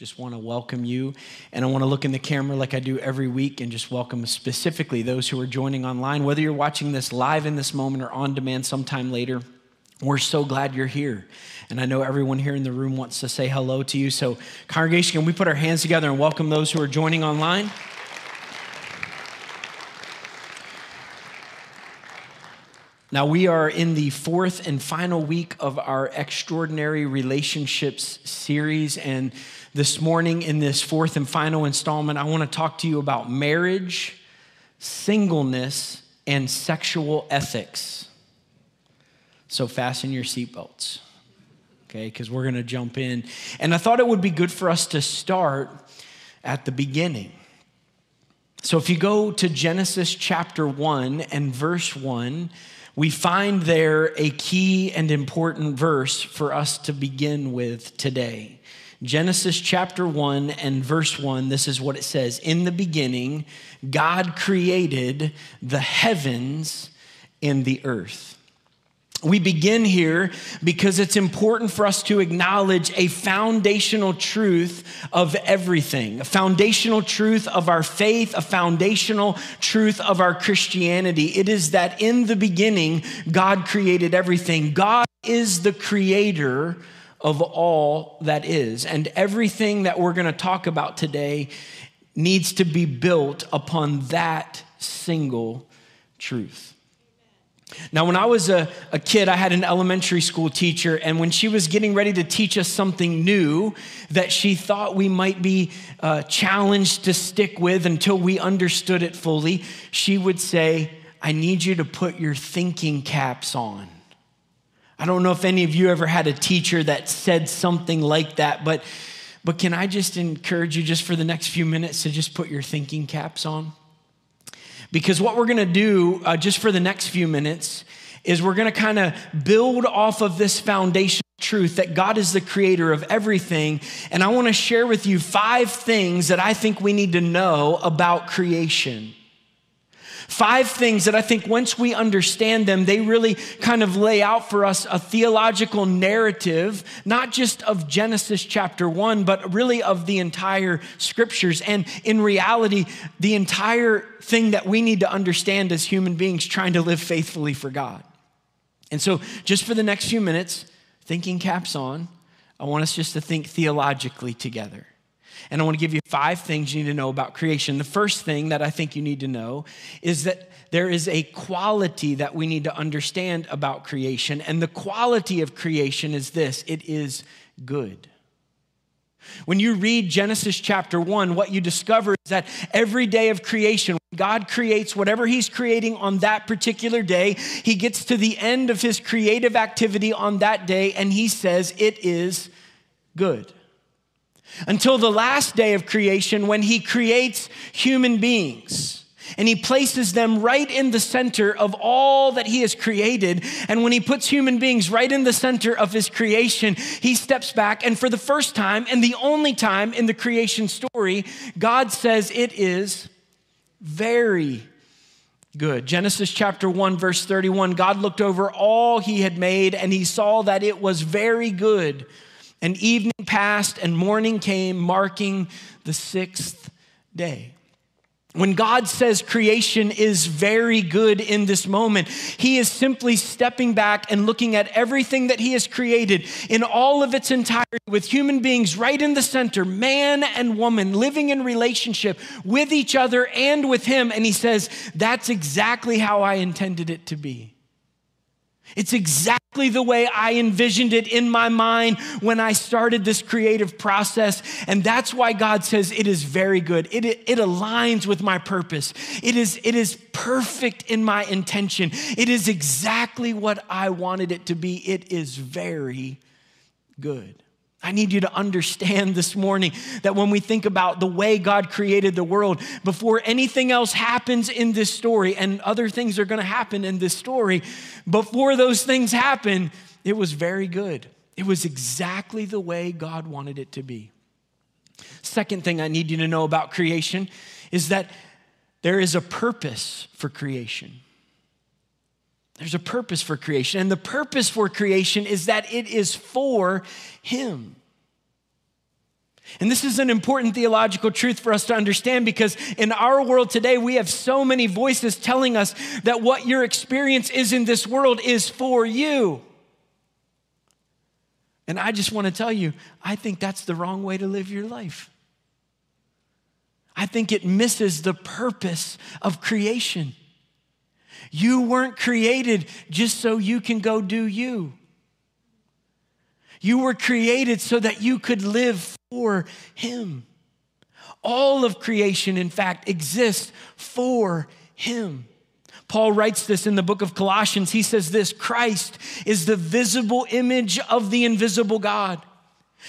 Just want to welcome you. And I want to look in the camera like I do every week and just welcome specifically those who are joining online, whether you're watching this live in this moment or on demand sometime later. We're so glad you're here. And I know everyone here in the room wants to say hello to you. So, congregation, can we put our hands together and welcome those who are joining online? Now, we are in the fourth and final week of our Extraordinary Relationships series. And this morning, in this fourth and final installment, I want to talk to you about marriage, singleness, and sexual ethics. So fasten your seatbelts, okay, because we're going to jump in. And I thought it would be good for us to start at the beginning. So if you go to Genesis chapter 1 and verse 1, we find there a key and important verse for us to begin with today. Genesis chapter 1 and verse 1, this is what it says In the beginning, God created the heavens and the earth. We begin here because it's important for us to acknowledge a foundational truth of everything, a foundational truth of our faith, a foundational truth of our Christianity. It is that in the beginning, God created everything. God is the creator of all that is. And everything that we're going to talk about today needs to be built upon that single truth. Now, when I was a, a, kid, I had an elementary school teacher, and when she was getting ready to teach us something new that she thought we might be uh, challenged to stick with until we understood it fully, she would say, I need you to put your thinking caps on. I don't know if any of you ever had a teacher that said something like that, but, but can I just encourage you just for the next few minutes to just put your thinking caps on? Because what we're gonna do uh, just for the next few minutes is we're gonna kind of build off of this foundation truth that God is the creator of everything. And I wanna share with you five things that I think we need to know about creation. Five things that I think once we understand them, they really kind of lay out for us a theological narrative, not just of Genesis chapter one, but really of the entire scriptures. And in reality, the entire thing that we need to understand as human beings trying to live faithfully for God. And so, just for the next few minutes, thinking caps on, I want us just to think theologically together. And I want to give you five things you need to know about creation. The first thing that I think you need to know is that there is a quality that we need to understand about creation. And the quality of creation is this it is good. When you read Genesis chapter 1, what you discover is that every day of creation, God creates whatever He's creating on that particular day. He gets to the end of His creative activity on that day and He says, It is good until the last day of creation when he creates human beings. And he places them right in the center of all that he has created. And when he puts human beings right in the center of his creation, he steps back. And for the first time and the only time in the creation story, God says it is very good. Genesis chapter 1, verse 31 God looked over all he had made and he saw that it was very good. And evening passed and morning came, marking the sixth day. When God says creation is very good in this moment, He is simply stepping back and looking at everything that He has created in all of its entirety, with human beings right in the center, man and woman living in relationship with each other and with Him. And He says, That's exactly how I intended it to be. It's exactly the way I envisioned it in my mind when I started this creative process. And that's why God says it is very good. It, it, aligns with my purpose. It is, it is perfect in my intention. It is exactly what I wanted it to be. It is very good. I need you to understand this morning that when we think about the way God created the world, before anything else happens in this story, and other things are going to happen in this story, before those things happen, it was very good. It was exactly the way God wanted it to be. Second thing I need you to know about creation is that there is a purpose for creation. There's a purpose for creation, and the purpose for creation is that it is for Him. And this is an important theological truth for us to understand because in our world today, we have so many voices telling us that what your experience is in this world is for you. And I just want to tell you, I think that's the wrong way to live your life. I think it misses the purpose of creation. You weren't created just so you can go do you. You were created so that you could live for Him. All of creation, in fact, exists for Him. Paul writes this in the book of Colossians. He says this Christ is the visible image of the invisible God.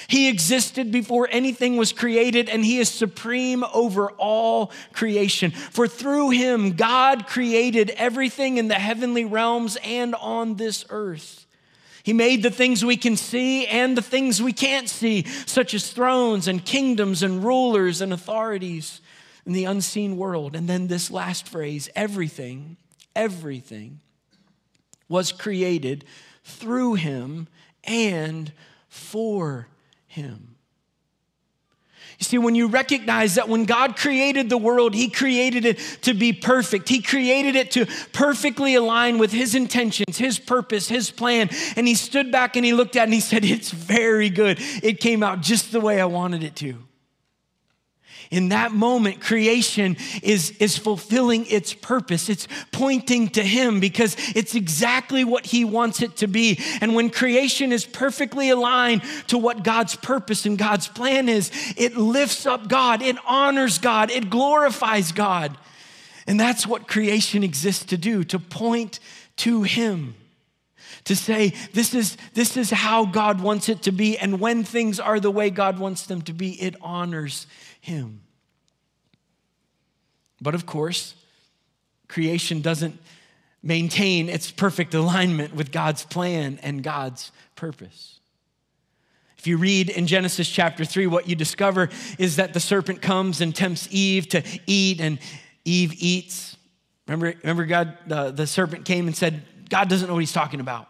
He existed before anything was created, and He is supreme over all creation. For through Him, God created everything in the heavenly realms and on this earth. He made the things we can see and the things we can't see, such as thrones and kingdoms and rulers and authorities in the unseen world. And then this last phrase everything, everything was created through Him and for Him. You see, when you recognize that when God created the world, He created it to be perfect. He created it to perfectly align with His intentions, His purpose, His plan. And He stood back and He looked at it and He said, It's very good. It came out just the way I wanted it to in that moment, creation is, is fulfilling its purpose. It's pointing to Him because it's exactly what He wants it to be. And when creation is perfectly aligned to what God's purpose and God's plan is, it lifts up God, it honors God, it glorifies God. And that's what creation exists to do, to point to Him to say this is this is how God wants it to be and when things are the way God wants them to be it honors him. But of course, creation doesn't maintain its perfect alignment with God's plan and God's purpose. If you read in Genesis chapter 3, what you discover is that the serpent comes and tempts Eve to eat, and Eve eats. Remember, remember God, the, the serpent came and said, God doesn't know what he's talking about.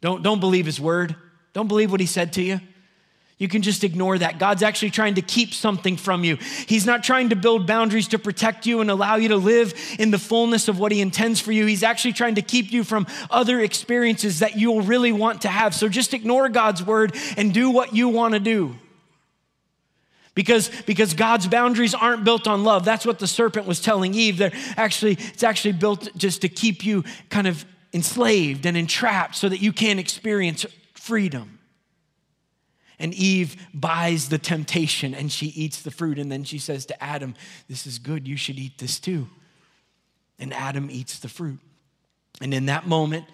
Don't, don't believe his word. Don't believe what he said to you. You can just ignore that. God's actually trying to keep something from you. He's not trying to build boundaries to protect you and allow you to live in the fullness of what He intends for you. He's actually trying to keep you from other experiences that you'll really want to have. So just ignore God's word and do what you want to do. Because, because God's boundaries aren't built on love. That's what the serpent was telling Eve. They're actually, it's actually built just to keep you kind of enslaved and entrapped so that you can't experience freedom. And Eve buys the temptation and she eats the fruit. And then she says to Adam, This is good. You should eat this too. And Adam eats the fruit. And in that moment,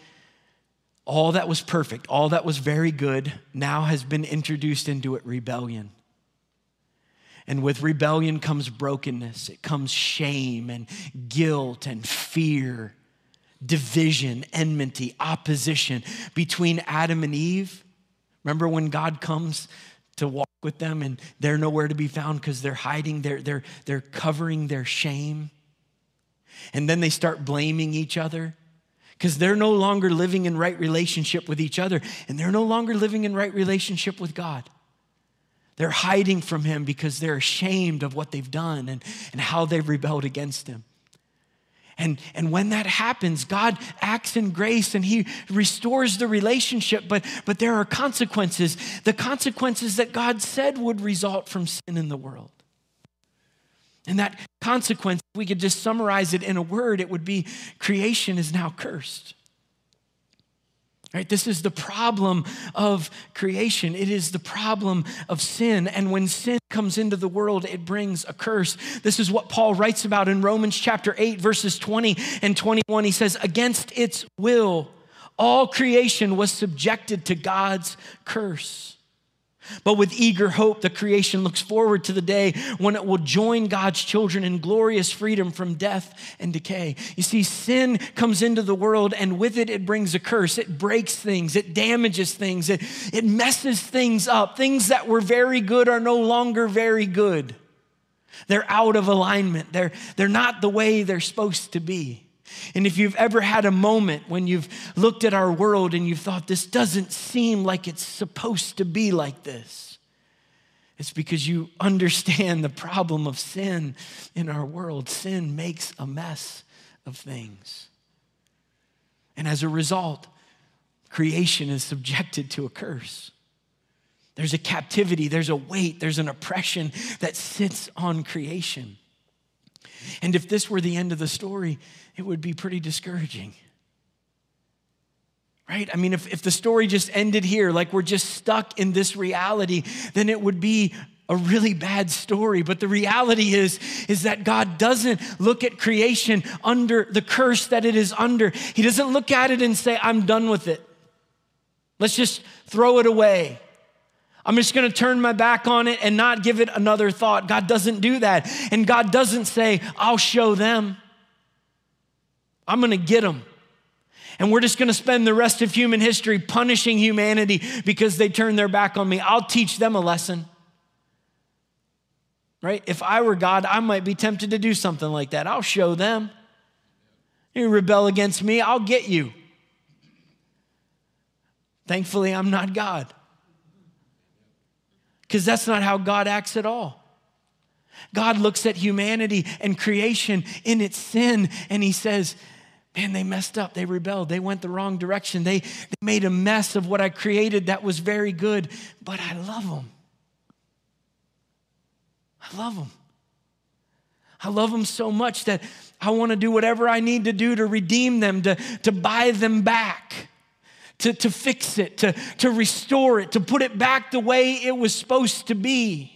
all that was perfect, all that was very good, now has been introduced into it rebellion. And with rebellion comes brokenness, it comes shame and guilt and fear, division, enmity, opposition between Adam and Eve Remember when God comes to walk with them and they're nowhere to be found because they're hiding, they're, they're, they're covering their shame. And then they start blaming each other because they're no longer living in right relationship with each other and they're no longer living in right relationship with God. They're hiding from Him because they're ashamed of what they've done and, and how they've rebelled against Him. And, and when that happens, God acts in grace and He restores the relationship, but, but there are consequences. The consequences that God said would result from sin in the world. And that consequence, we could just summarize it in a word, it would be creation is now cursed. Right? This is the problem of creation. It is the problem of sin. And when sin comes into the world, it brings a curse. This is what Paul writes about in Romans chapter 8, verses 20 and 21. He says, Against its will, all creation was subjected to God's curse. But with eager hope, the creation looks forward to the day when it will join God's children in glorious freedom from death and decay. You see, sin comes into the world, and with it, it brings a curse. It breaks things, it damages things, it, it messes things up. Things that were very good are no longer very good. They're out of alignment, they're, they're not the way they're supposed to be. And if you've ever had a moment when you've looked at our world and you've thought, this doesn't seem like it's supposed to be like this, It's because you understand the problem of sin in our world. Sin makes a mess of things. And as a result, creation is subjected to a curse. There's a captivity, there's a weight, there's an oppression that sits on creation. And if this were the end of the story, it would be pretty discouraging. Right? I mean, if, if the story just ended here, like we're just stuck in this reality, then it would be a really bad story. But the reality is, is that God doesn't look at creation under the curse that it is under. He doesn't look at it and say, I'm done with it. Let's just throw it away. I'm just going to turn my back on it and not give it another thought. God doesn't do that. And God doesn't say, I'll show them. I'm going to get them. And we're just going to spend the rest of human history punishing humanity because they turned their back on me. I'll teach them a lesson. Right? If I were God, I might be tempted to do something like that. I'll show them. You rebel against me, I'll get you. Thankfully, I'm not God because that's not how God acts at all. God looks at humanity and creation in its sin and he says, Man, they messed up. They rebelled. They went the wrong direction. They, they made a mess of what I created that was very good, but I love them. I love them. I love them so much that I want to do whatever I need to do to redeem them, to, to buy them back to, to fix it, to, to restore it, to put it back the way it was supposed to be.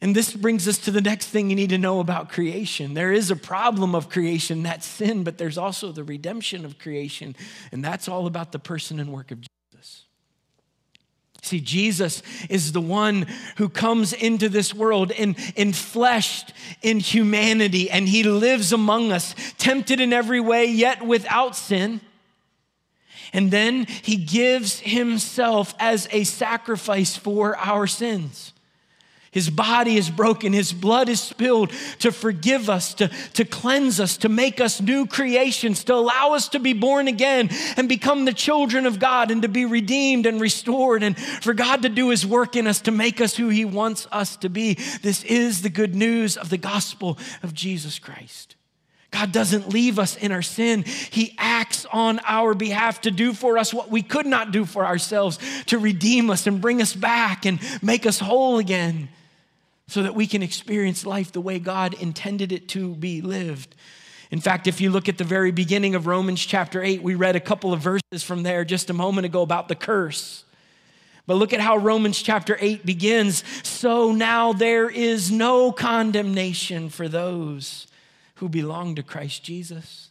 And this brings us to the next thing you need to know about creation. There is a problem of creation, that's sin, but there's also the redemption of creation, and that's all about the person and work of Jesus. See, Jesus is the one who comes into this world in, in fleshed in humanity, and he lives among us, tempted in every way, yet without sin. And then he gives himself as a sacrifice for our sins. His body is broken, his blood is spilled to forgive us, to, to cleanse us, to make us new creations, to allow us to be born again and become the children of God and to be redeemed and restored, and for God to do his work in us to make us who he wants us to be. This is the good news of the gospel of Jesus Christ. God doesn't leave us in our sin. He acts on our behalf to do for us what we could not do for ourselves, to redeem us and bring us back and make us whole again so that we can experience life the way God intended it to be lived. In fact, if you look at the very beginning of Romans chapter 8, we read a couple of verses from there just a moment ago about the curse. But look at how Romans chapter 8 begins. So now there is no condemnation for those who belong to Christ Jesus.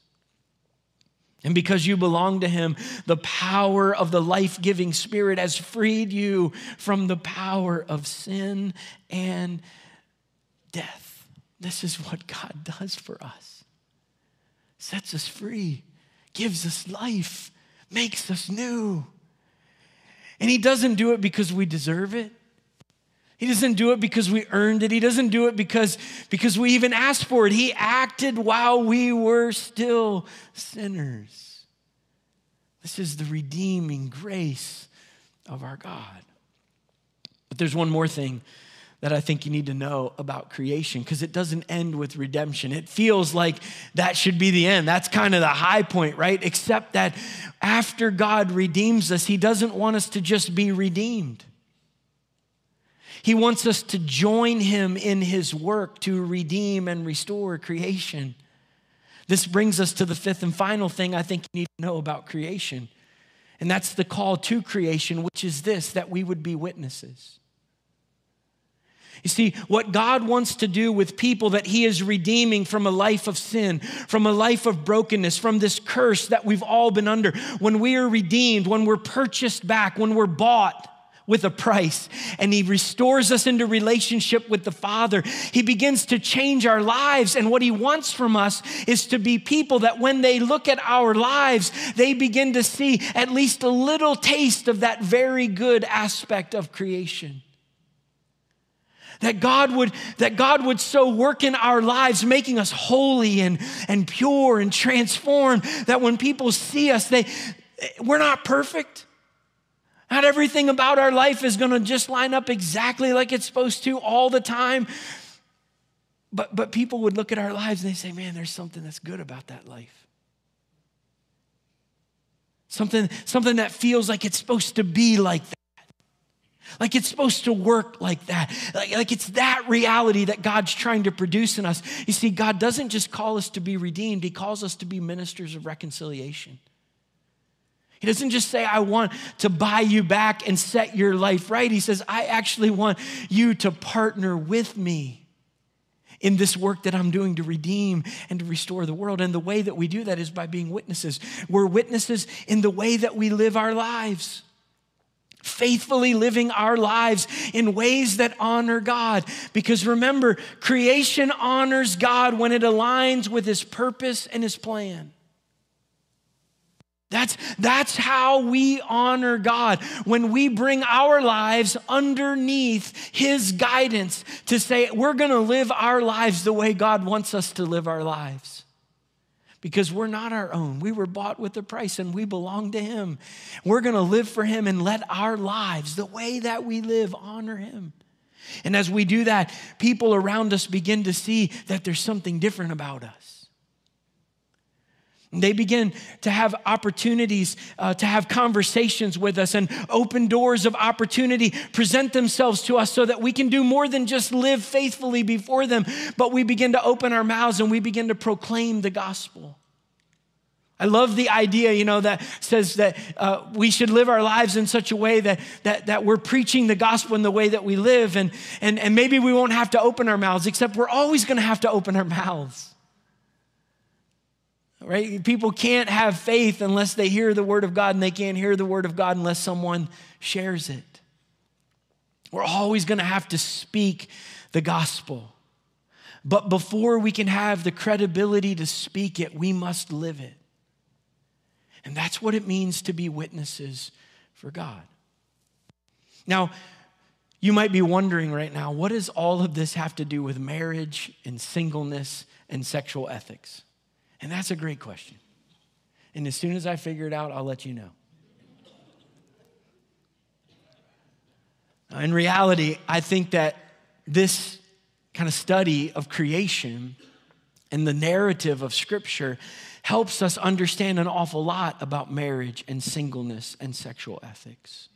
And because you belong to Him, the power of the life giving Spirit has freed you from the power of sin and death. This is what God does for us sets us free, gives us life, makes us new. And He doesn't do it because we deserve it. He doesn't do it because we earned it. He doesn't do it because, because we even asked for it. He acted while we were still sinners. This is the redeeming grace of our God. But there's one more thing that I think you need to know about creation because it doesn't end with redemption. It feels like that should be the end. That's kind of the high point, right? Except that after God redeems us, He doesn't want us to just be redeemed. He wants us to join him in his work to redeem and restore creation. This brings us to the fifth and final thing I think you need to know about creation. And that's the call to creation, which is this that we would be witnesses. You see, what God wants to do with people that He is redeeming from a life of sin, from a life of brokenness, from this curse that we've all been under, when we are redeemed, when we're purchased back, when we're bought, with a price and he restores us into relationship with the Father. He begins to change our lives. And what he wants from us is to be people that when they look at our lives, they begin to see at least a little taste of that very good aspect of creation. That God would, that God would so work in our lives, making us holy and, and pure and transformed, that when people see us, they, we're not perfect. Not everything about our life is going to just line up exactly like it's supposed to all the time. But, but people would look at our lives and they say, man, there's something that's good about that life. Something, something that feels like it's supposed to be like that. Like it's supposed to work like that. Like, like it's that reality that God's trying to produce in us. You see, God doesn't just call us to be redeemed, He calls us to be ministers of reconciliation. He doesn't just say, I want to buy you back and set your life right. He says, I actually want you to partner with me in this work that I'm doing to redeem and to restore the world. And the way that we do that is by being witnesses. We're witnesses in the way that we live our lives faithfully living our lives in ways that honor God. Because remember, creation honors God when it aligns with His purpose and His plan. That's, that's how we honor God when we bring our lives underneath His guidance to say, we're going to live our lives the way God wants us to live our lives because we're not our own. We were bought with a price and we belong to Him. We're going to live for Him and let our lives, the way that we live, honor Him. And as we do that, people around us begin to see that there's something different about us. They begin to have opportunities uh, to have conversations with us and open doors of opportunity present themselves to us so that we can do more than just live faithfully before them, but we begin to open our mouths and we begin to proclaim the gospel. I love the idea, you know, that says that uh, we should live our lives in such a way that, that, that we're preaching the gospel in the way that we live. And, and, and maybe we won't have to open our mouths, except we're always going to have to open our mouths right? People can't have faith unless they hear the word of God, and they can't hear the word of God unless someone shares it. We're always going to have to speak the gospel. But before we can have the credibility to speak it, we must live it. And that's what it means to be witnesses for God. Now, you might be wondering right now, what does all of this have to do with marriage and singleness and sexual ethics? And that's a great question. And as soon as I figure it out, I'll let you know. In reality, I think that this kind of study of creation and the narrative of Scripture helps us understand an awful lot about marriage and singleness and sexual ethics.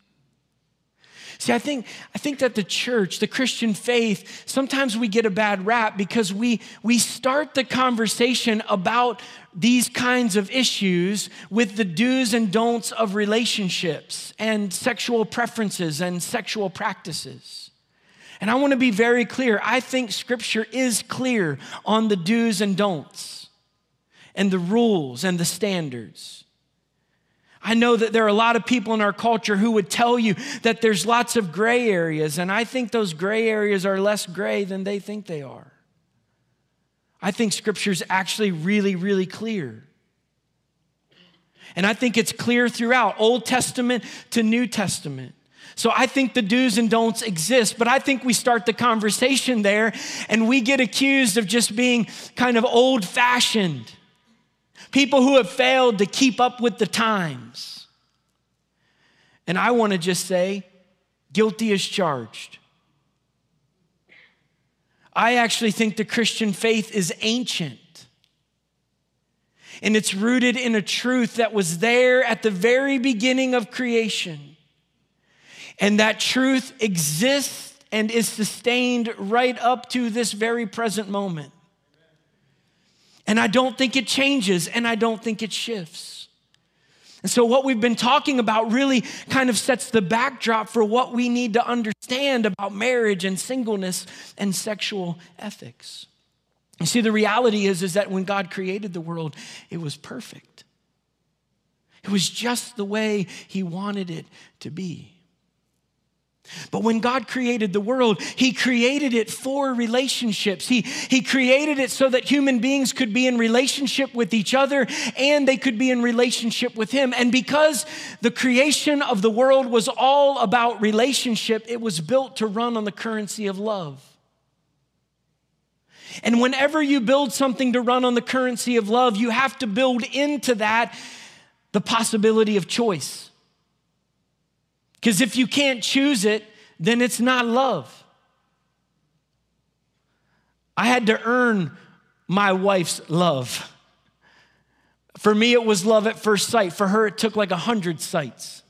See, I think, I think that the church, the Christian faith, sometimes we get a bad rap because we, we start the conversation about these kinds of issues with the do's and don'ts of relationships and sexual preferences and sexual practices. And I want to be very clear. I think scripture is clear on the do's and don'ts and the rules and the standards. I know that there are a lot of people in our culture who would tell you that there's lots of gray areas, and I think those gray areas are less gray than they think they are. I think scripture's actually really, really clear. And I think it's clear throughout, Old Testament to New Testament. So I think the do's and don'ts exist, but I think we start the conversation there and we get accused of just being kind of old fashioned people who have failed to keep up with the times. And I want to just say, guilty as charged. I actually think the Christian faith is ancient. And it's rooted in a truth that was there at the very beginning of creation. And that truth exists and is sustained right up to this very present moment. And I don't think it changes and I don't think it shifts. And so, what we've been talking about really kind of sets the backdrop for what we need to understand about marriage and singleness and sexual ethics. You see, the reality is, is that when God created the world, it was perfect. It was just the way He wanted it to be. But when God created the world, He created it for relationships. He, he created it so that human beings could be in relationship with each other and they could be in relationship with Him. And because the creation of the world was all about relationship, it was built to run on the currency of love. And whenever you build something to run on the currency of love, you have to build into that the possibility of choice. Because if you can't choose it, then it's not love. I had to earn my wife's love. For me, it was love at first sight. For her, it took like a hundred sights.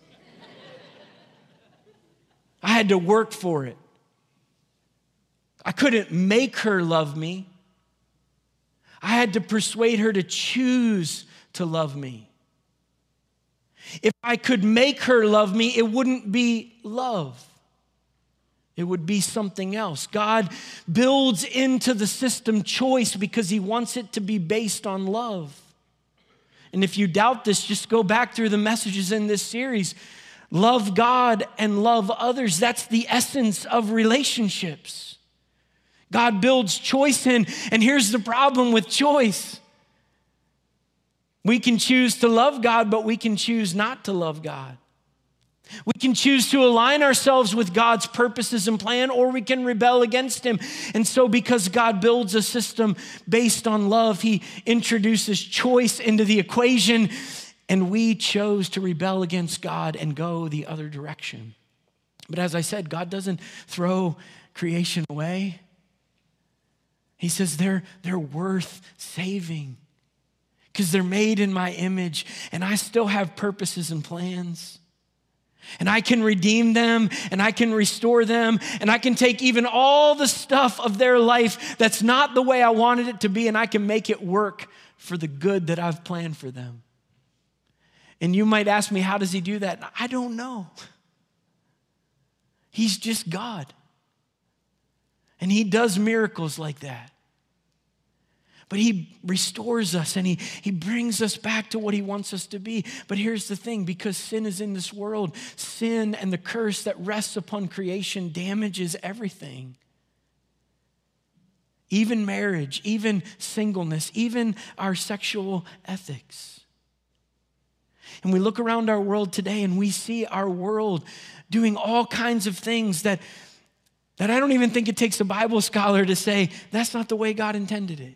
I had to work for it. I couldn't make her love me. I had to persuade her to choose to love me. If I could make her love me, it wouldn't be love. It would be something else. God builds into the system choice because He wants it to be based on love. And if you doubt this, just go back through the messages in this series. Love God and love others. That's the essence of relationships. God builds choice in, and here's the problem with choice we can choose to love God, but we can choose not to love God. We can choose to align ourselves with God's purposes and plan, or we can rebel against Him. And so, because God builds a system based on love, He introduces choice into the equation, and we chose to rebel against God and go the other direction. But as I said, God doesn't throw creation away. He says they're, they're worth saving because they're made in my image and I still have purposes and plans. And I can redeem them and I can restore them and I can take even all the stuff of their life that's not the way I wanted it to be and I can make it work for the good that I've planned for them. And you might ask me, how does he do that? I don't know. He's just God. And he does miracles like that. But he restores us and he, he brings us back to what he wants us to be. But here's the thing because sin is in this world, sin and the curse that rests upon creation damages everything. Even marriage, even singleness, even our sexual ethics. And we look around our world today and we see our world doing all kinds of things that, that I don't even think it takes a Bible scholar to say, that's not the way God intended it.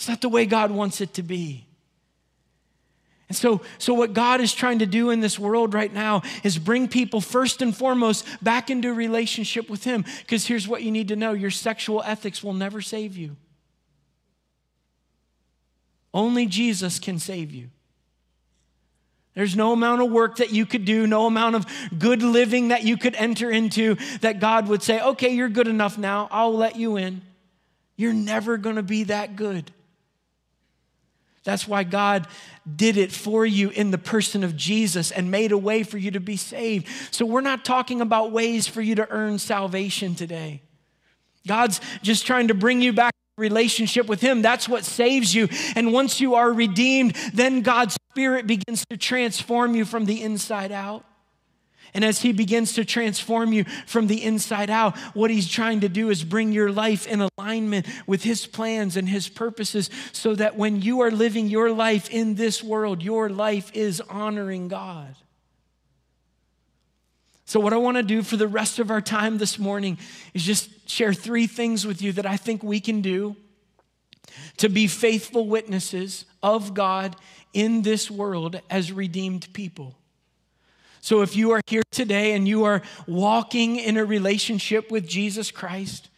It's not the way God wants it to be. And so, so, what God is trying to do in this world right now is bring people first and foremost back into relationship with Him. Because here's what you need to know your sexual ethics will never save you. Only Jesus can save you. There's no amount of work that you could do, no amount of good living that you could enter into that God would say, okay, you're good enough now, I'll let you in. You're never gonna be that good. That's why God did it for you in the person of Jesus and made a way for you to be saved. So, we're not talking about ways for you to earn salvation today. God's just trying to bring you back relationship with him that's what saves you and once you are redeemed then God's spirit begins to transform you from the inside out and as He begins to transform you from the inside out, what He's trying to do is bring your life in alignment with His plans and His purposes so that when you are living your life in this world, your life is honoring God. So, what I want to do for the rest of our time this morning is just share three things with you that I think we can do to be faithful witnesses of God in this world as redeemed people. So if you are here today and you are walking in a relationship with Jesus Christ,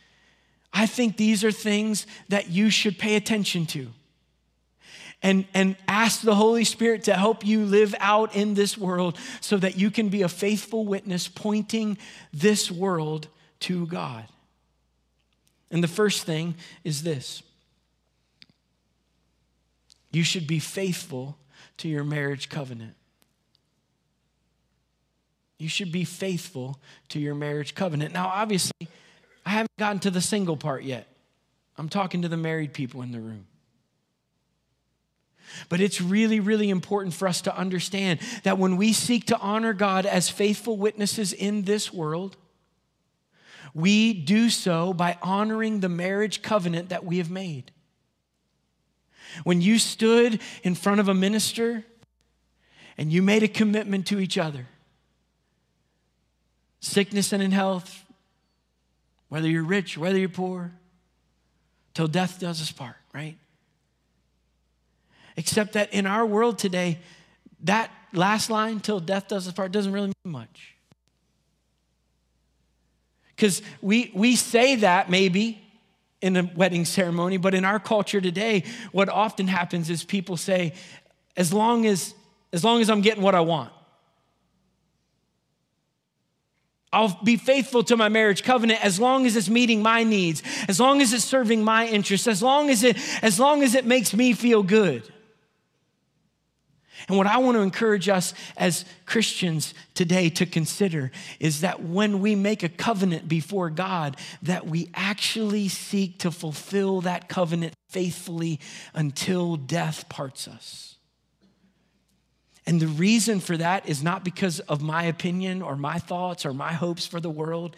I think these are things that you should pay attention to. And, and ask the Holy Spirit to help you live out in this world so that you can be a faithful witness pointing this world to God. And the first thing is this you should be faithful to your marriage covenant. You should be faithful to your marriage covenant. Now, obviously, I haven't gotten to the single part yet. I'm talking to the married people in the room. But it's really, really important for us to understand that when we seek to honor God as faithful witnesses in this world, we do so by honoring the marriage covenant that we have made. When you stood in front of a minister and you made a commitment to each other, sickness and in health, whether you're rich, whether you're poor, till death does us part, right? Except that in our world today, that last line, till death does us part, doesn't really mean much. Because we, we say that maybe in a wedding ceremony, but in our culture today, what often happens is people say, as long as, as long as I'm getting what I want. I'll be faithful to my marriage covenant as long as it's meeting my needs, as long as it's serving my interests, as long as it, as long as it makes me feel good. And what I want to encourage us as Christians today to consider is that when we make a covenant before God, that we actually seek to fulfill that covenant faithfully until death parts us. And the reason for that is not because of my opinion or my thoughts or my hopes for the world.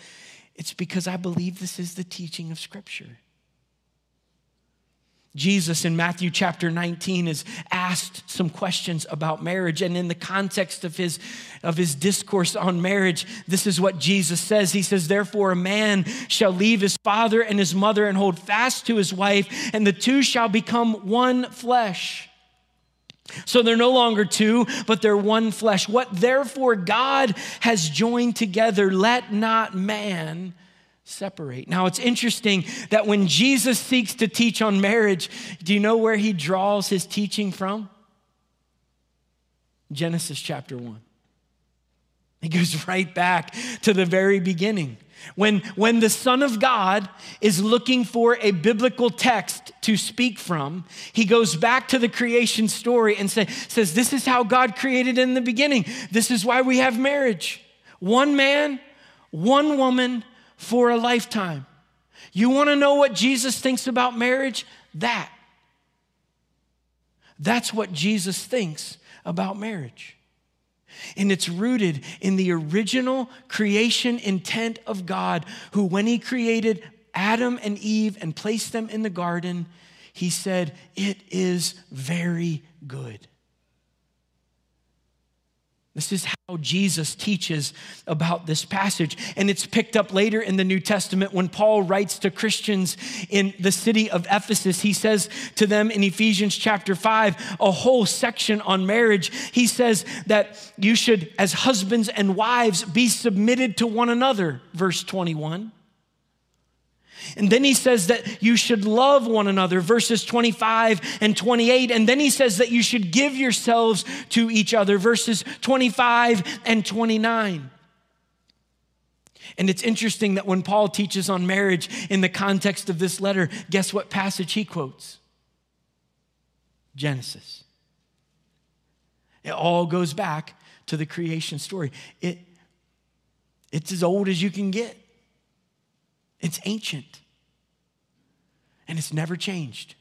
It's because I believe this is the teaching of Scripture. Jesus in Matthew chapter 19 is asked some questions about marriage. And in the context of his, of his discourse on marriage, this is what Jesus says. He says, Therefore, a man shall leave his father and his mother and hold fast to his wife, and the two shall become one flesh. So they're no longer two, but they're one flesh. What therefore God has joined together, let not man separate. Now it's interesting that when Jesus seeks to teach on marriage, do you know where he draws his teaching from? Genesis chapter 1. He goes right back to the very beginning. When, when the Son of God is looking for a biblical text to speak from, he goes back to the creation story and say, says, This is how God created in the beginning. This is why we have marriage. One man, one woman for a lifetime. You want to know what Jesus thinks about marriage? That. That's what Jesus thinks about marriage. And it's rooted in the original creation intent of God, who, when He created Adam and Eve and placed them in the garden, He said, It is very good. This is how Jesus teaches about this passage. And it's picked up later in the New Testament when Paul writes to Christians in the city of Ephesus. He says to them in Ephesians chapter 5, a whole section on marriage. He says that you should, as husbands and wives, be submitted to one another, verse 21. And then he says that you should love one another, verses 25 and 28. And then he says that you should give yourselves to each other, verses 25 and 29. And it's interesting that when Paul teaches on marriage in the context of this letter, guess what passage he quotes? Genesis. It all goes back to the creation story. It, it's as old as you can get. It's ancient. And it's never changed.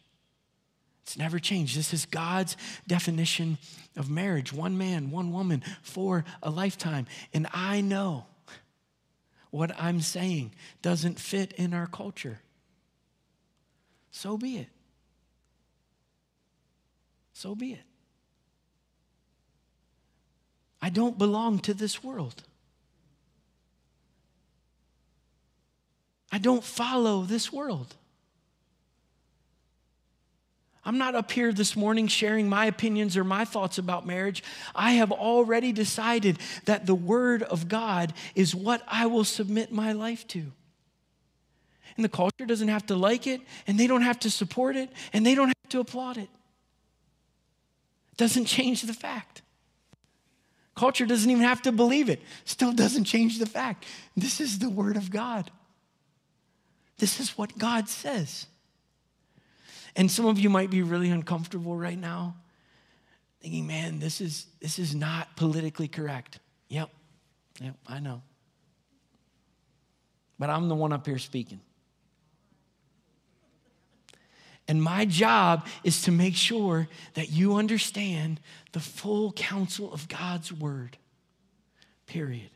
It's never changed. This is God's definition of marriage one man, one woman for a lifetime. And I know what I'm saying doesn't fit in our culture. So be it. So be it. I don't belong to this world. I don't follow this world. I'm not up here this morning sharing my opinions or my thoughts about marriage. I have already decided that the Word of God is what I will submit my life to. And the culture doesn't have to like it, and they don't have to support it, and they don't have to applaud it. It doesn't change the fact. Culture doesn't even have to believe it, still doesn't change the fact. This is the Word of God. This is what God says. And some of you might be really uncomfortable right now, thinking, man, this is, this is not politically correct. Yep, yep, I know. But I'm the one up here speaking. And my job is to make sure that you understand the full counsel of God's word, period.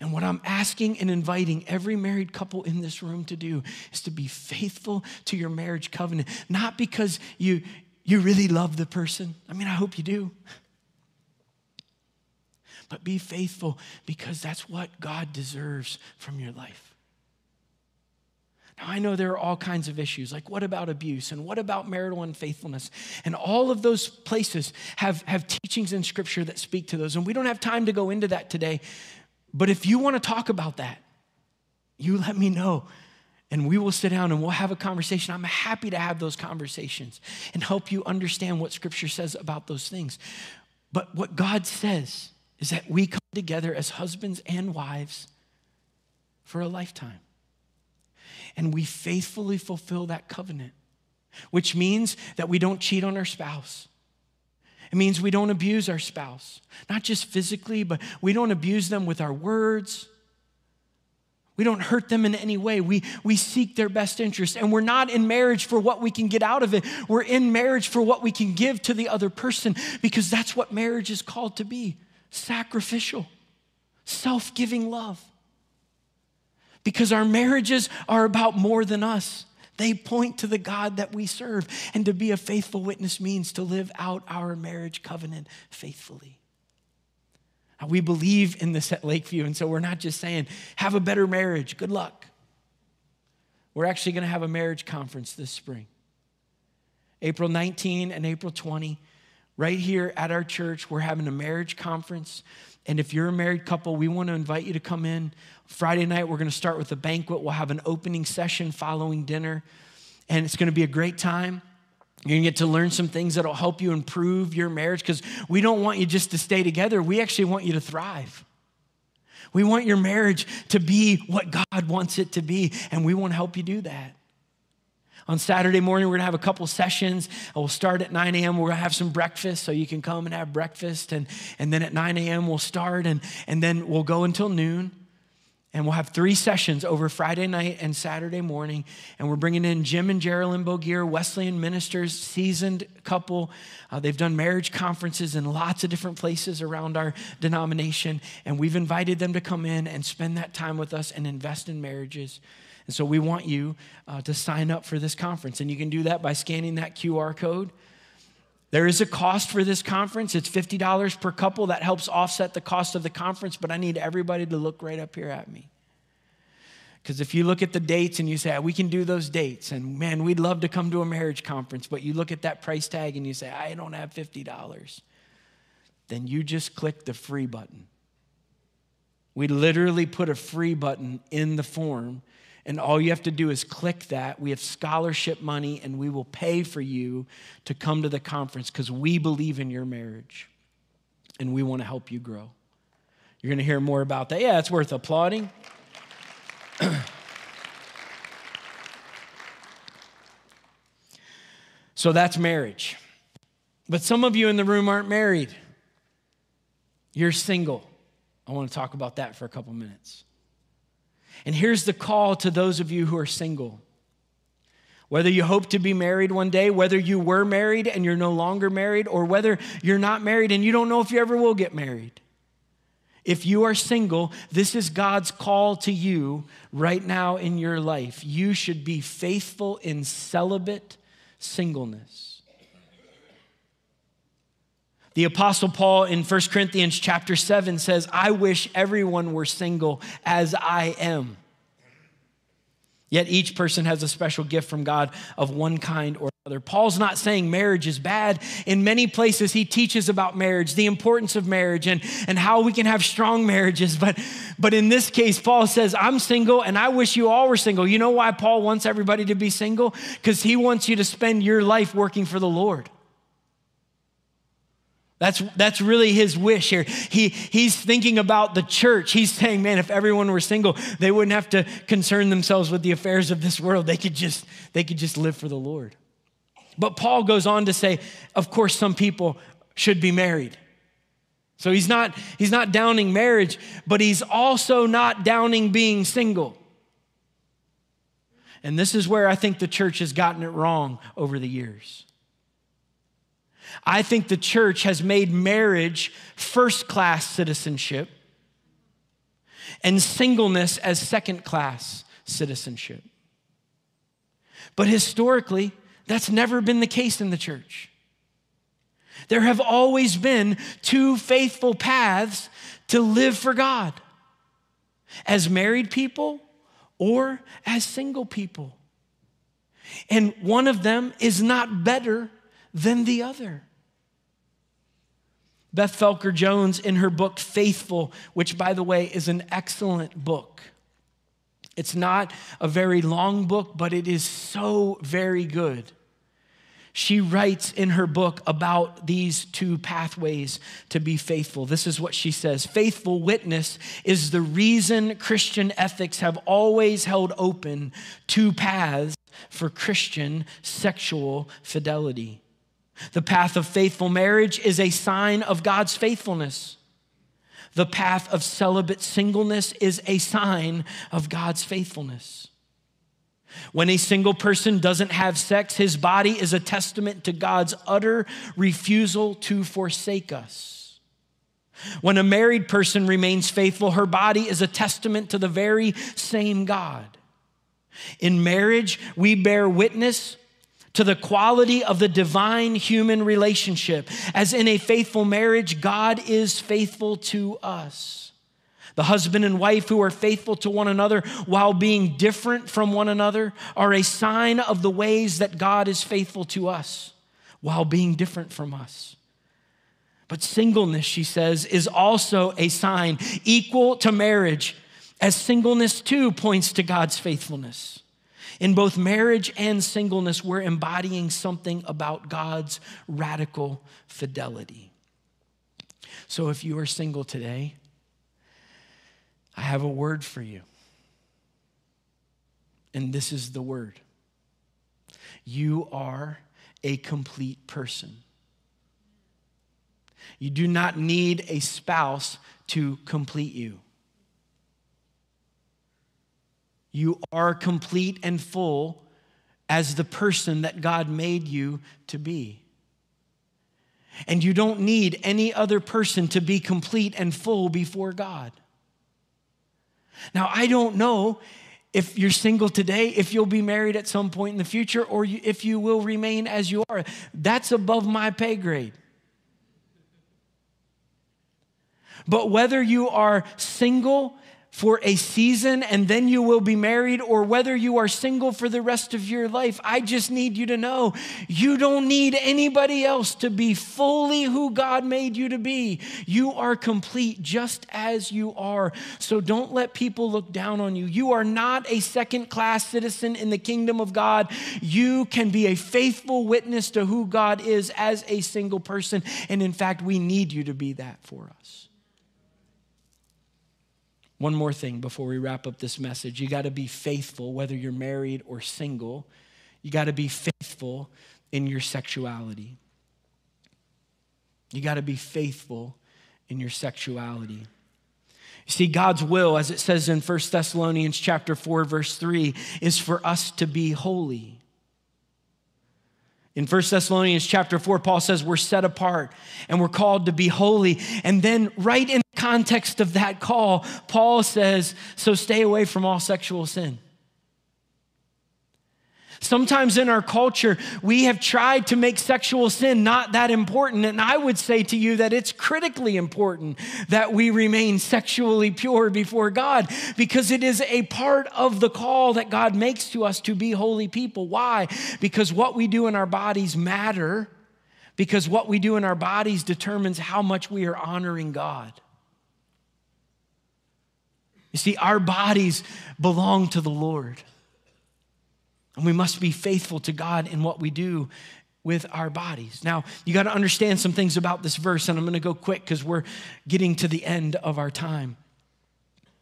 And what I'm asking and inviting every married couple in this room to do is to be faithful to your marriage covenant, not because you, you really love the person. I mean, I hope you do. But be faithful because that's what God deserves from your life. Now, I know there are all kinds of issues, like what about abuse and what about marital unfaithfulness? And all of those places have, have teachings in Scripture that speak to those. And we don't have time to go into that today. But if you want to talk about that, you let me know. And we will sit down and we'll have a conversation. I'm happy to have those conversations and help you understand what Scripture says about those things. But what God says is that we come together as husbands and wives for a lifetime and we faithfully fulfill that covenant, which means that we don't cheat on our spouse. It means we don't abuse our spouse, not just physically, but we don't abuse them with our words. We don't hurt them in any way. We, we seek their best interest. And we're not in marriage for what we can get out of it. We're in marriage for what we can give to the other person because that's what marriage is called to be sacrificial, self giving love because our marriages are about more than us. They point to the God that we serve. And to be a faithful witness means to live out our marriage covenant faithfully. Now, we believe in this at Lakeview, and so we're not just saying, have a better marriage, good luck. We're actually going to have a marriage conference this spring. April 19 and April 20, right here at our church, we're having a marriage conference. And if you're a married couple, we want to invite you to come in. Friday night, we're going to start with a banquet. We'll have an opening session following dinner, and it's going to be a great time. You're going to get to learn some things that'll help you improve your marriage because we don't want you just to stay together. We actually want you to thrive. We want your marriage to be what God wants it to be, and we want to help you do that. On Saturday morning, we're gonna have a couple sessions. We'll start at 9 a.m. We're gonna have some breakfast, so you can come and have breakfast. And, and then at 9 a.m., we'll start, and, and then we'll go until noon. And we'll have three sessions over Friday night and Saturday morning. And we're bringing in Jim and Geraldine Bogier, Wesleyan ministers, seasoned couple. Uh, they've done marriage conferences in lots of different places around our denomination. And we've invited them to come in and spend that time with us and invest in marriages. And so we want you uh, to sign up for this conference. And you can do that by scanning that QR code. There is a cost for this conference. It's $50 per couple. That helps offset the cost of the conference, but I need everybody to look right up here at me. Because if you look at the dates and you say, we can do those dates, and man, we'd love to come to a marriage conference, but you look at that price tag and you say, I don't have $50, then you just click the free button. We literally put a free button in the form and all you have to do is click that. We have scholarship money, and we will pay for you to come to the conference because we believe in your marriage and we want to help you grow. You're going to hear more about that. Yeah, it's worth applauding. so that's marriage. But some of you in the room aren't married, you're single. I want to talk about that for a couple minutes. And here's the call to those of you who are single. Whether you hope to be married one day, whether you were married and you're no longer married, or whether you're not married and you don't know if you ever will get married. If you are single, this is God's call to you right now in your life. You should be faithful in celibate singleness. The apostle Paul in 1 Corinthians chapter 7 says, "I wish everyone were single as I am." Yet each person has a special gift from God of one kind or other. Paul's not saying marriage is bad. In many places, he teaches about marriage, the importance of marriage, and, and how we can have strong marriages. But, but in this case, Paul says, I'm single and I wish you all were single. You know why Paul wants everybody to be single? Because he wants you to spend your life working for the Lord. That's, that's really his wish here. He, he's thinking about the church. He's saying, man, if everyone were single, they wouldn't have to concern themselves with the affairs of this world. They could just, they could just live for the Lord. But Paul goes on to say, of course, some people should be married. So he's not, he's not downing marriage, but he's also not downing being single. And this is where I think the church has gotten it wrong over the years. I think the church has made marriage first class citizenship and singleness as second class citizenship. But historically, that's never been the case in the church. There have always been two faithful paths to live for God as married people or as single people. And one of them is not better than the other. Beth Felker Jones, in her book Faithful, which, by the way, is an excellent book. It's not a very long book, but it is so very good. She writes in her book about these two pathways to be faithful. This is what she says Faithful witness is the reason Christian ethics have always held open two paths for Christian sexual fidelity. The path of faithful marriage is a sign of God's faithfulness. The path of celibate singleness is a sign of God's faithfulness. When a single person doesn't have sex, his body is a testament to God's utter refusal to forsake us. When a married person remains faithful, her body is a testament to the very same God. In marriage, we bear witness to the quality of the divine human relationship. As in a faithful marriage, God is faithful to us. The husband and wife who are faithful to one another while being different from one another are a sign of the ways that God is faithful to us while being different from us. But singleness, she says, is also a sign equal to marriage, as singleness too points to God's faithfulness. In both marriage and singleness, we're embodying something about God's radical fidelity. So if you are single today, I have a word for you. And this is the word you are a complete person. You do not need a spouse to complete you. You are complete and full as the person that God made you to be. And you don't need any other person to be complete and full before God. Now, I don't know if you're single today, if you'll be married at some point in the future, or if you will remain as you are. That's above my pay grade. But whether you are single for a season and then you will be married, or whether you are single for the rest of your life, I just need you to know you don't need anybody else to be fully who God made you to be. You are complete just as you are. So don't let people look down on you. You are not a second class citizen in the kingdom of God. You can be a faithful witness to who God is as a single person. And in fact, we need you to be that for us. One more thing before we wrap up this message. You got to be faithful, whether you're married or single. You got to be faithful in your sexuality. You got to be faithful in your sexuality. You see, God's will, as it says in 1 Thessalonians chapter 4, verse 3, is for us to be holy. In 1 Thessalonians chapter 4, Paul says we're set apart and we're called to be holy. And then, right in the context of that call, Paul says, So stay away from all sexual sin. Sometimes in our culture, we have tried to make sexual sin not that important. And I would say to you that it's critically important that we remain sexually pure before God because it is a part of the call that God makes to us to be holy people. Why? Because what we do in our bodies matter because what we do in our bodies determines how much we are honoring God. You see, our bodies belong to the Lord. And we must be faithful to God in what we do with our bodies. Now, you got to understand some things about this verse, and I'm going to go quick because we're getting to the end of our time.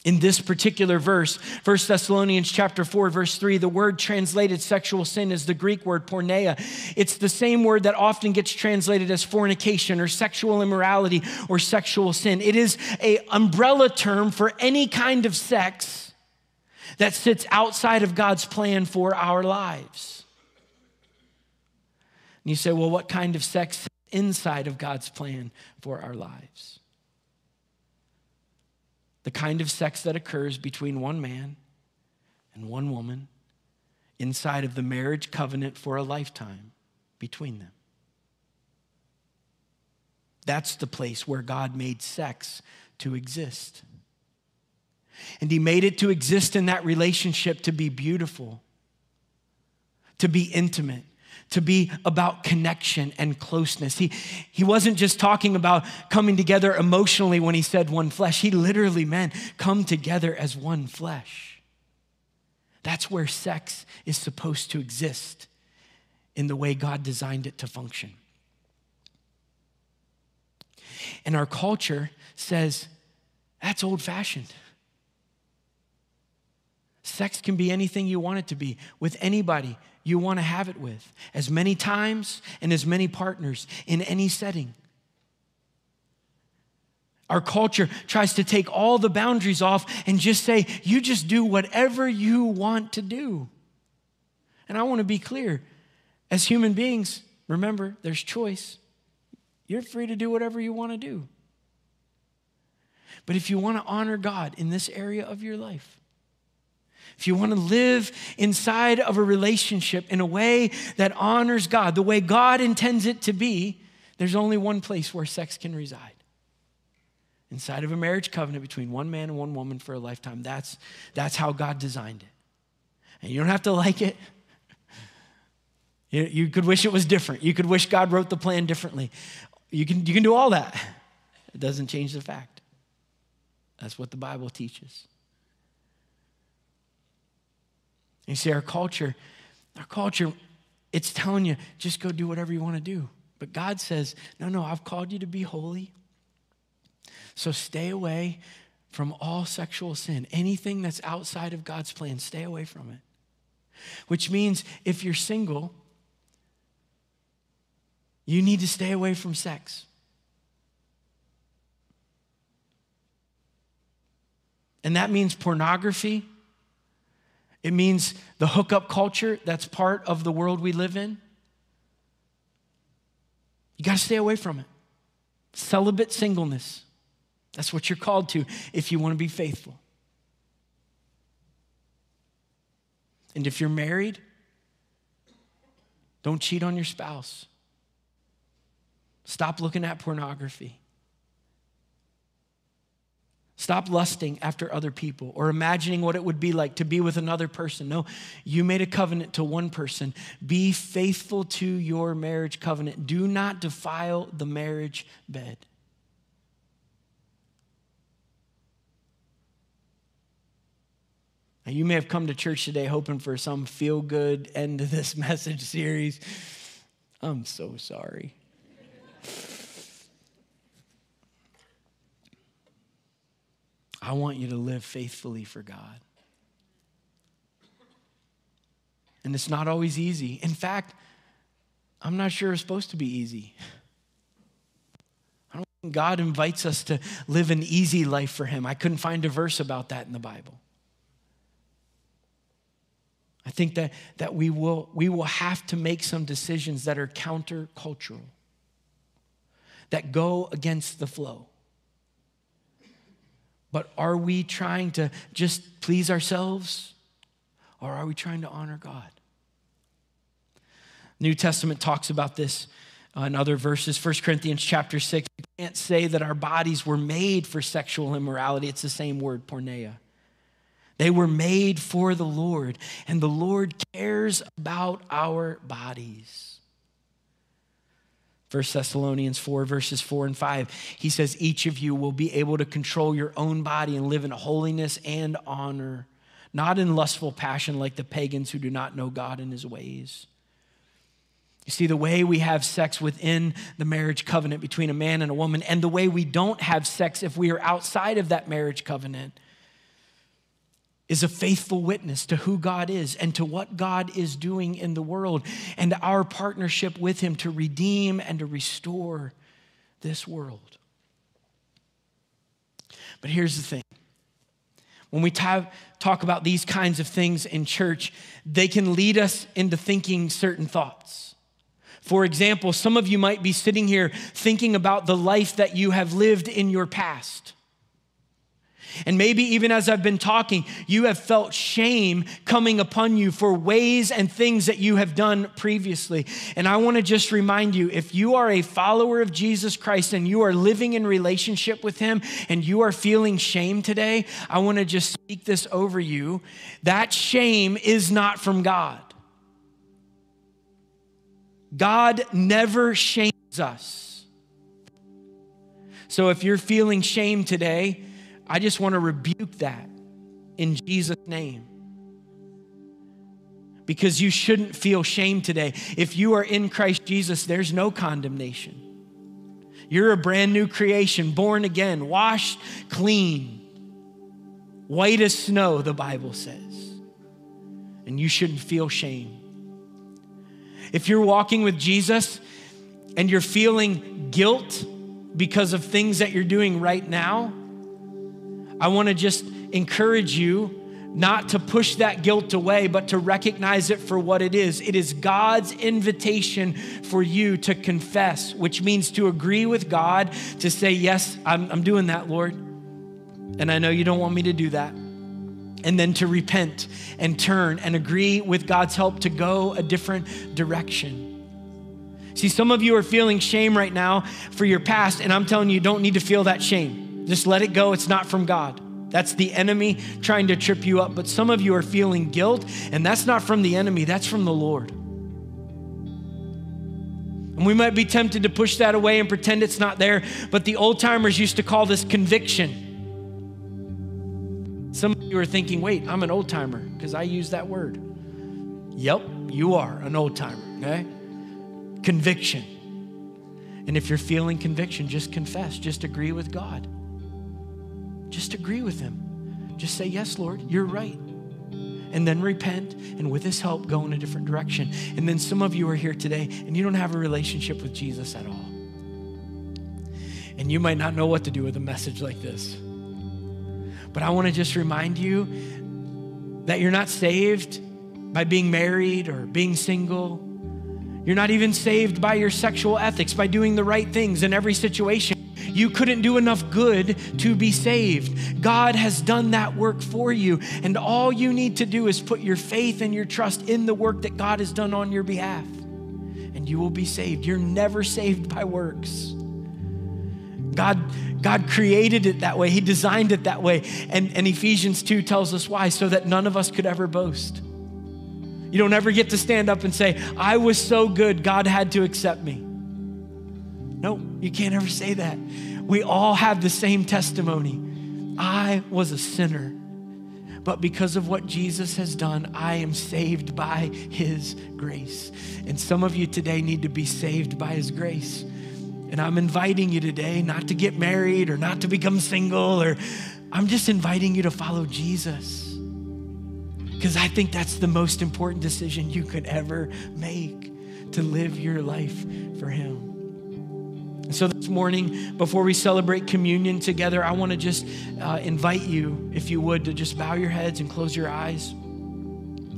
In this particular verse, 1 Thessalonians chapter 4, verse 3, the word translated sexual sin is the Greek word porneia. It's the same word that often gets translated as fornication or sexual immorality or sexual sin. It is a umbrella term for any kind of sex that sits outside of God's plan for our lives. And you say, well, what kind of sex inside of God's plan for our lives? The kind of sex that occurs between one man and one woman inside of the marriage covenant for a lifetime between them. That's the place where God made sex to exist. And He made it to exist in that relationship to be beautiful, to be intimate, to be about connection and closeness. He, he wasn't just talking about coming together emotionally when he said one flesh, he literally meant come together as one flesh. That's where sex is supposed to exist in the way God designed it to function. And our culture says that's old fashioned. Sex can be anything you want it to be with anybody you want to have it with, as many times and as many partners in any setting. Our culture tries to take all the boundaries off and just say, you just do whatever you want to do. And I want to be clear as human beings, remember, there's choice. You're free to do whatever you want to do. But if you want to honor God in this area of your life, if you want to live inside of a relationship in a way that honors God, the way God intends it to be, there's only one place where sex can reside inside of a marriage covenant between one man and one woman for a lifetime. That's, that's how God designed it. And you don't have to like it. You, you could wish it was different. You could wish God wrote the plan differently. You can, you can do all that. It doesn't change the fact. That's what the Bible teaches. You see, our culture, our culture, it's telling you, just go do whatever you want to do. But God says, no, no, I've called you to be holy. So stay away from all sexual sin. Anything that's outside of God's plan, stay away from it. Which means if you're single, you need to stay away from sex. And that means pornography, it means the hookup culture that's part of the world we live in. You got to stay away from it. Celibate singleness. That's what you're called to if you want to be faithful. And if you're married, don't cheat on your spouse. Stop looking at pornography. Stop lusting after other people or imagining what it would be like to be with another person. No, you made a covenant to one person. Be faithful to your marriage covenant. Do not defile the marriage bed. Now, you may have come to church today hoping for some feel good end to this message series. I'm so sorry. I want you to live faithfully for God. And it's not always easy. In fact, I'm not sure it's supposed to be easy. I don't think God invites us to live an easy life for Him. I couldn't find a verse about that in the Bible. I think that, that we, will, we will have to make some decisions that are countercultural, that go against the flow. But are we trying to just please ourselves or are we trying to honor God? New Testament talks about this in other verses. 1 Corinthians chapter 6. You can't say that our bodies were made for sexual immorality. It's the same word, porneia. They were made for the Lord, and the Lord cares about our bodies. 1 Thessalonians 4, verses 4 and 5, he says, Each of you will be able to control your own body and live in holiness and honor, not in lustful passion like the pagans who do not know God and his ways. You see, the way we have sex within the marriage covenant between a man and a woman, and the way we don't have sex if we are outside of that marriage covenant, is a faithful witness to who God is and to what God is doing in the world and our partnership with Him to redeem and to restore this world. But here's the thing when we talk about these kinds of things in church, they can lead us into thinking certain thoughts. For example, some of you might be sitting here thinking about the life that you have lived in your past. And maybe even as I've been talking, you have felt shame coming upon you for ways and things that you have done previously. And I want to just remind you if you are a follower of Jesus Christ and you are living in relationship with Him and you are feeling shame today, I want to just speak this over you. That shame is not from God. God never shames us. So if you're feeling shame today, I just want to rebuke that in Jesus' name. Because you shouldn't feel shame today. If you are in Christ Jesus, there's no condemnation. You're a brand new creation, born again, washed clean, white as snow, the Bible says. And you shouldn't feel shame. If you're walking with Jesus and you're feeling guilt because of things that you're doing right now, I want to just encourage you not to push that guilt away, but to recognize it for what it is. It is God's invitation for you to confess, which means to agree with God, to say, Yes, I'm, I'm doing that, Lord. And I know you don't want me to do that. And then to repent and turn and agree with God's help to go a different direction. See, some of you are feeling shame right now for your past, and I'm telling you, you don't need to feel that shame. Just let it go. It's not from God. That's the enemy trying to trip you up. But some of you are feeling guilt, and that's not from the enemy, that's from the Lord. And we might be tempted to push that away and pretend it's not there, but the old timers used to call this conviction. Some of you are thinking, wait, I'm an old timer because I use that word. Yep, you are an old timer, okay? Conviction. And if you're feeling conviction, just confess, just agree with God. Just agree with Him. Just say, Yes, Lord, you're right. And then repent and with His help go in a different direction. And then some of you are here today and you don't have a relationship with Jesus at all. And you might not know what to do with a message like this. But I want to just remind you that you're not saved by being married or being single. You're not even saved by your sexual ethics, by doing the right things in every situation. You couldn't do enough good to be saved. God has done that work for you. And all you need to do is put your faith and your trust in the work that God has done on your behalf. And you will be saved. You're never saved by works. God, God created it that way. He designed it that way. And, and Ephesians 2 tells us why, so that none of us could ever boast. You don't ever get to stand up and say, I was so good, God had to accept me. No, you can't ever say that. We all have the same testimony. I was a sinner, but because of what Jesus has done, I am saved by his grace. And some of you today need to be saved by his grace. And I'm inviting you today not to get married or not to become single, or I'm just inviting you to follow Jesus. Because I think that's the most important decision you could ever make to live your life for him. So, this morning, before we celebrate communion together, I want to just uh, invite you, if you would, to just bow your heads and close your eyes.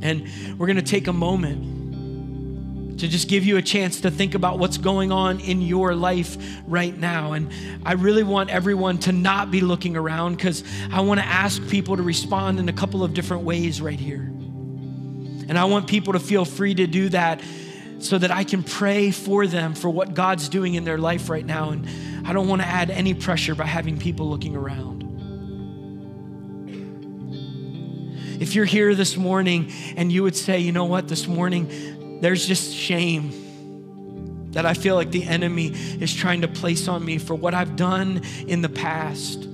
And we're going to take a moment to just give you a chance to think about what's going on in your life right now. And I really want everyone to not be looking around because I want to ask people to respond in a couple of different ways right here. And I want people to feel free to do that so that I can pray for them for what God's doing in their life right now. And I don't want to add any pressure by having people looking around. If you're here this morning and you would say, you know what, this morning there's just shame that I feel like the enemy is trying to place on me for what I've done in the past.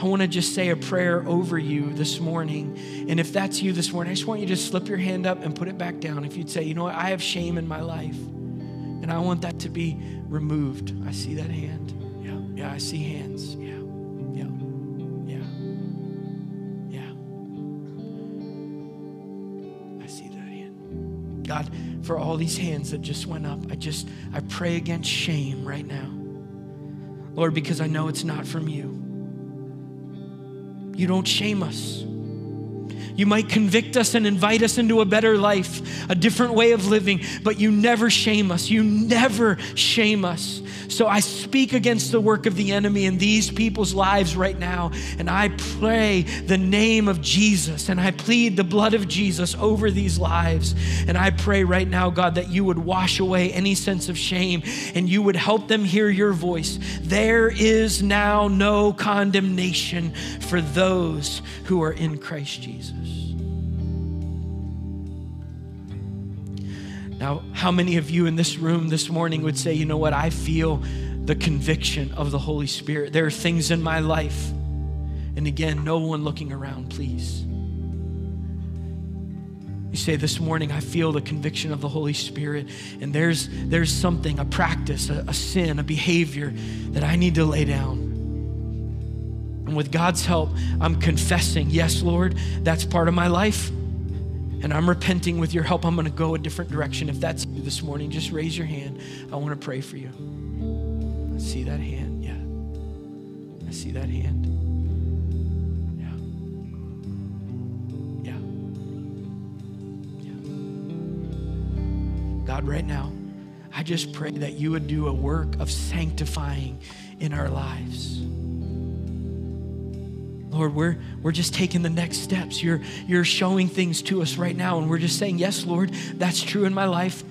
I want to just say a prayer over you this morning. And if that's you this morning, I just want you to slip your hand up and put it back down. If you'd say, you know what, I have shame in my life, and I want that to be removed. I see that hand. Yeah, yeah, I see hands. Yeah, yeah, yeah, yeah. I see that hand. God, for all these hands that just went up, I just, I pray against shame right now. Lord, because I know it's not from you. You don't shame us. You might convict us and invite us into a better life, a different way of living, but you never shame us. You never shame us. So I speak against the work of the enemy in these people's lives right now, and I pray the name of Jesus, and I plead the blood of Jesus over these lives. And I pray right now, God, that you would wash away any sense of shame and you would help them hear your voice. There is now no condemnation for those who are in Christ Jesus. Now, how many of you in this room this morning would say, you know what, I feel the conviction of the Holy Spirit? There are things in my life. And again, no one looking around, please. You say this morning, I feel the conviction of the Holy Spirit, and there's, there's something, a practice, a, a sin, a behavior that I need to lay down. And with God's help, I'm confessing, yes, Lord, that's part of my life and I'm repenting with your help. I'm going to go a different direction. If that's you this morning, just raise your hand. I want to pray for you. I see that hand. Yeah. I see that hand. Yeah. Yeah. Yeah. God, right now, I just pray that you would do a work of sanctifying in our lives. Lord, we're, we're just taking the next steps. You're, you're showing things to us right now, and we're just saying, Yes, Lord, that's true in my life.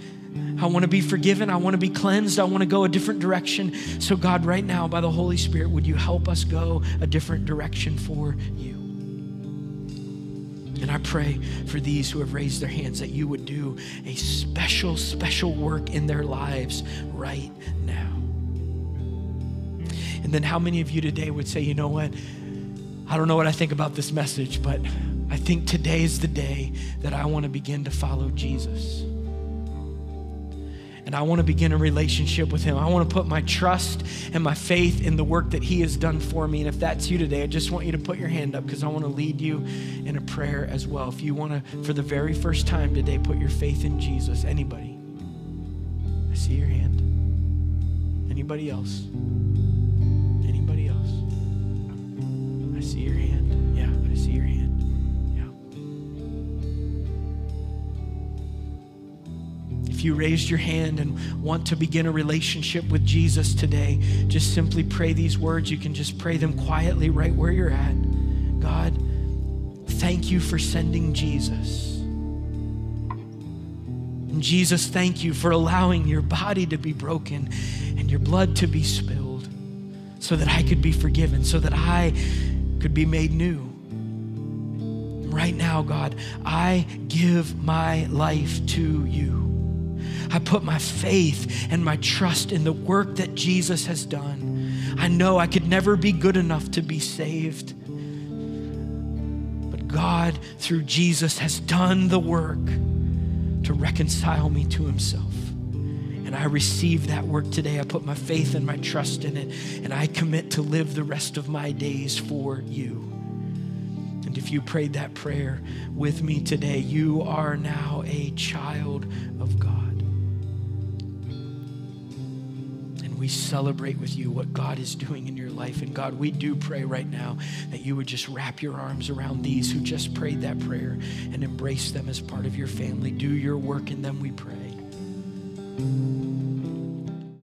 I want to be forgiven. I want to be cleansed. I want to go a different direction. So, God, right now, by the Holy Spirit, would you help us go a different direction for you? And I pray for these who have raised their hands that you would do a special, special work in their lives right now. And then, how many of you today would say, you know what? I don't know what I think about this message, but I think today is the day that I want to begin to follow Jesus. And I want to begin a relationship with Him. I want to put my trust and my faith in the work that He has done for me. And if that's you today, I just want you to put your hand up because I want to lead you in a prayer as well. If you want to, for the very first time today, put your faith in Jesus, anybody? I see your hand. Anybody else? If you raised your hand and want to begin a relationship with Jesus today, just simply pray these words. You can just pray them quietly right where you're at. God, thank you for sending Jesus. And Jesus, thank you for allowing your body to be broken and your blood to be spilled so that I could be forgiven, so that I could be made new. Right now, God, I give my life to you. I put my faith and my trust in the work that Jesus has done. I know I could never be good enough to be saved. But God, through Jesus, has done the work to reconcile me to Himself. And I receive that work today. I put my faith and my trust in it, and I commit to live the rest of my days for you. And if you prayed that prayer with me today, you are now a child of God. we celebrate with you what God is doing in your life. And God, we do pray right now that you would just wrap your arms around these who just prayed that prayer and embrace them as part of your family. Do your work in them, we pray.